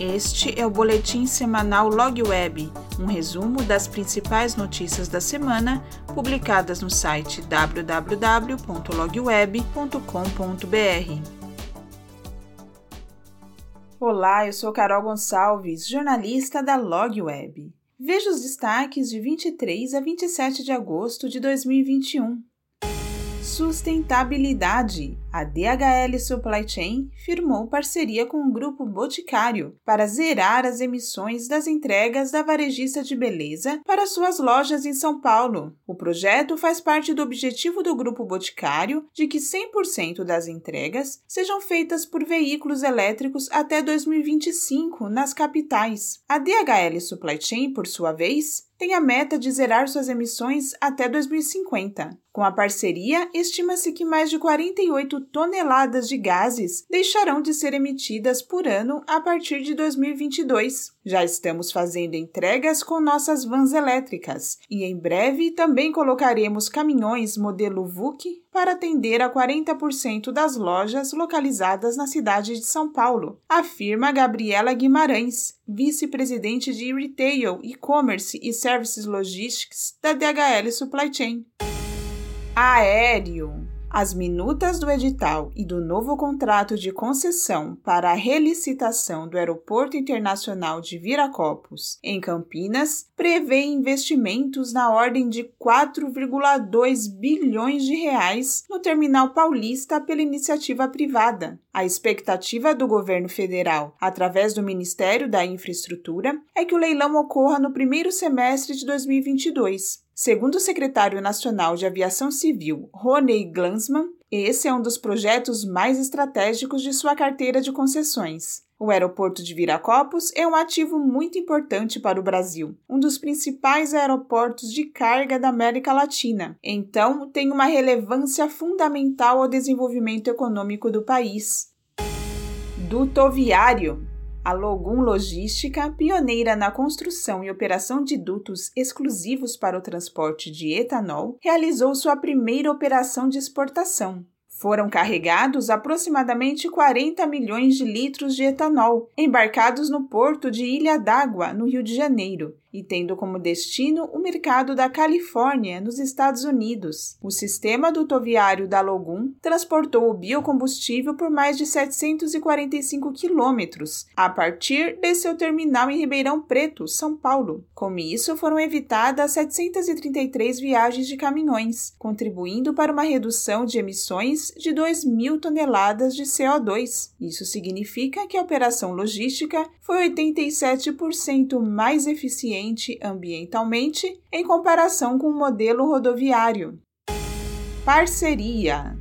Este é o boletim semanal Log Web, um resumo das principais notícias da semana publicadas no site www.logweb.com.br. Olá, eu sou Carol Gonçalves, jornalista da Log Web. Veja os destaques de 23 a 27 de agosto de 2021. Sustentabilidade. A DHL Supply Chain firmou parceria com o Grupo Boticário para zerar as emissões das entregas da varejista de beleza para suas lojas em São Paulo. O projeto faz parte do objetivo do Grupo Boticário de que 100% das entregas sejam feitas por veículos elétricos até 2025 nas capitais. A DHL Supply Chain, por sua vez, tem a meta de zerar suas emissões até 2050. Com a parceria, estima-se que mais de 48 toneladas de gases deixarão de ser emitidas por ano a partir de 2022. Já estamos fazendo entregas com nossas vans elétricas e em breve também colocaremos caminhões modelo VUC para atender a 40% das lojas localizadas na cidade de São Paulo, afirma Gabriela Guimarães, vice-presidente de Retail, E-Commerce e Services Logistics da DHL Supply Chain. Aéreo as minutas do edital e do novo contrato de concessão para a relicitação do Aeroporto Internacional de Viracopos, em Campinas, prevê investimentos na ordem de 4,2 bilhões de reais no terminal paulista pela iniciativa privada. A expectativa do governo federal, através do Ministério da Infraestrutura, é que o leilão ocorra no primeiro semestre de 2022. Segundo o secretário nacional de Aviação Civil, Rony Glansman, esse é um dos projetos mais estratégicos de sua carteira de concessões. O aeroporto de Viracopos é um ativo muito importante para o Brasil, um dos principais aeroportos de carga da América Latina. Então, tem uma relevância fundamental ao desenvolvimento econômico do país. Dutoviário a Logum Logística, pioneira na construção e operação de dutos exclusivos para o transporte de etanol, realizou sua primeira operação de exportação. Foram carregados aproximadamente 40 milhões de litros de etanol, embarcados no porto de Ilha d'Água, no Rio de Janeiro, e tendo como destino o mercado da Califórnia, nos Estados Unidos. O sistema dutoviário da Logum transportou o biocombustível por mais de 745 quilômetros, a partir de seu terminal em Ribeirão Preto, São Paulo. Com isso, foram evitadas 733 viagens de caminhões, contribuindo para uma redução de emissões de 2 mil toneladas de CO2. Isso significa que a operação logística foi 87% mais eficiente eficiente ambientalmente em comparação com o modelo rodoviário. Parceria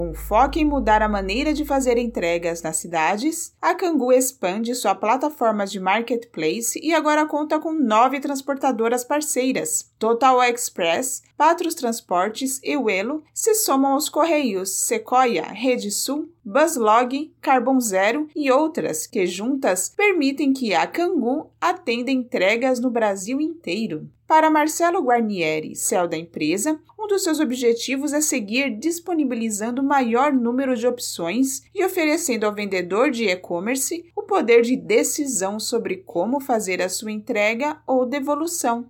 com foco em mudar a maneira de fazer entregas nas cidades, a Cangu expande sua plataforma de marketplace e agora conta com nove transportadoras parceiras. Total Express, Patros Transportes e Uelo se somam aos Correios, Sequoia, Rede Sul, Buzzlog, Carbon Zero e outras que juntas permitem que a Cangu atenda entregas no Brasil inteiro. Para Marcelo Guarnieri, céu da empresa, dos seus objetivos é seguir disponibilizando maior número de opções e oferecendo ao vendedor de e-commerce o poder de decisão sobre como fazer a sua entrega ou devolução.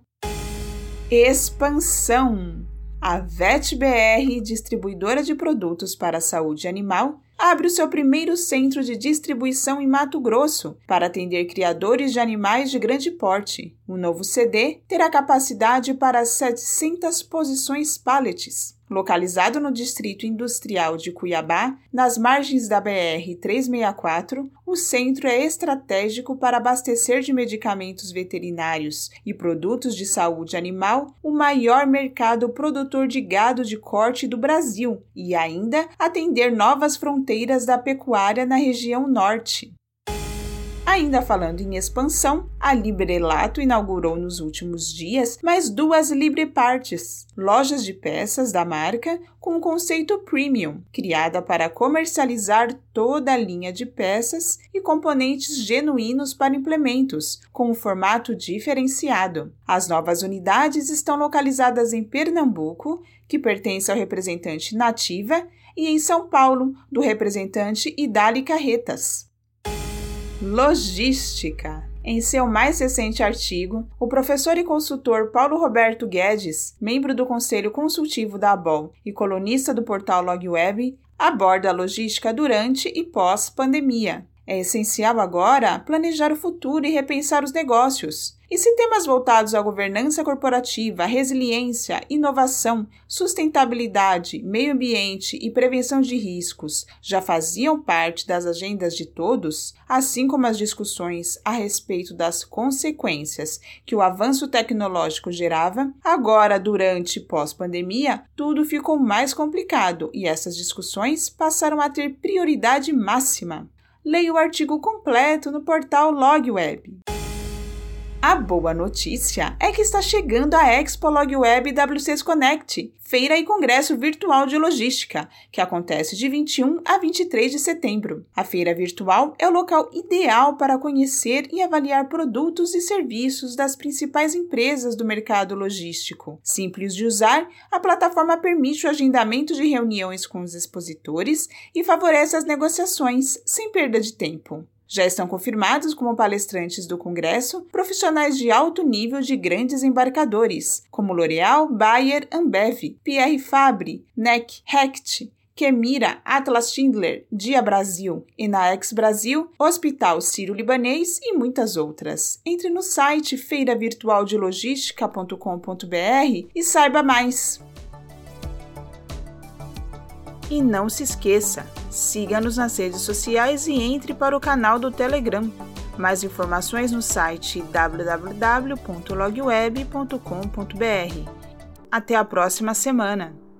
Expansão. A VetBR, distribuidora de produtos para a saúde animal, abre o seu primeiro centro de distribuição em Mato Grosso para atender criadores de animais de grande porte. O novo CD terá capacidade para 700 posições pallets. Localizado no Distrito Industrial de Cuiabá, nas margens da BR-364, o centro é estratégico para abastecer de medicamentos veterinários e produtos de saúde animal o maior mercado produtor de gado de corte do Brasil e ainda atender novas fronteiras da pecuária na região norte. Ainda falando em expansão, a Librelato inaugurou nos últimos dias mais duas Libre Partes, lojas de peças da marca com o conceito premium, criada para comercializar toda a linha de peças e componentes genuínos para implementos, com um formato diferenciado. As novas unidades estão localizadas em Pernambuco, que pertence ao representante Nativa, e em São Paulo, do representante Idali Carretas. Logística. Em seu mais recente artigo, o professor e consultor Paulo Roberto Guedes, membro do Conselho Consultivo da ABOL e colunista do portal LogWeb, aborda a logística durante e pós-pandemia. É essencial agora planejar o futuro e repensar os negócios. E se temas voltados à governança corporativa, resiliência, inovação, sustentabilidade, meio ambiente e prevenção de riscos já faziam parte das agendas de todos, assim como as discussões a respeito das consequências que o avanço tecnológico gerava, agora, durante e pós-pandemia, tudo ficou mais complicado e essas discussões passaram a ter prioridade máxima. Leia o artigo completo no portal LogWeb. A boa notícia é que está chegando a Expo Log Web WCS Connect, feira e congresso virtual de logística, que acontece de 21 a 23 de setembro. A feira virtual é o local ideal para conhecer e avaliar produtos e serviços das principais empresas do mercado logístico. Simples de usar, a plataforma permite o agendamento de reuniões com os expositores e favorece as negociações sem perda de tempo. Já estão confirmados como palestrantes do Congresso profissionais de alto nível de grandes embarcadores, como L'Oréal, Bayer, Ambev, Pierre Fabre, NEC, Hecht, Kemira, Atlas Schindler, Dia Brasil, Enaex Brasil, Hospital Sírio-Libanês e muitas outras. Entre no site feiravirtualdelogística.com.br e saiba mais. E não se esqueça, siga-nos nas redes sociais e entre para o canal do Telegram. Mais informações no site www.logweb.com.br. Até a próxima semana!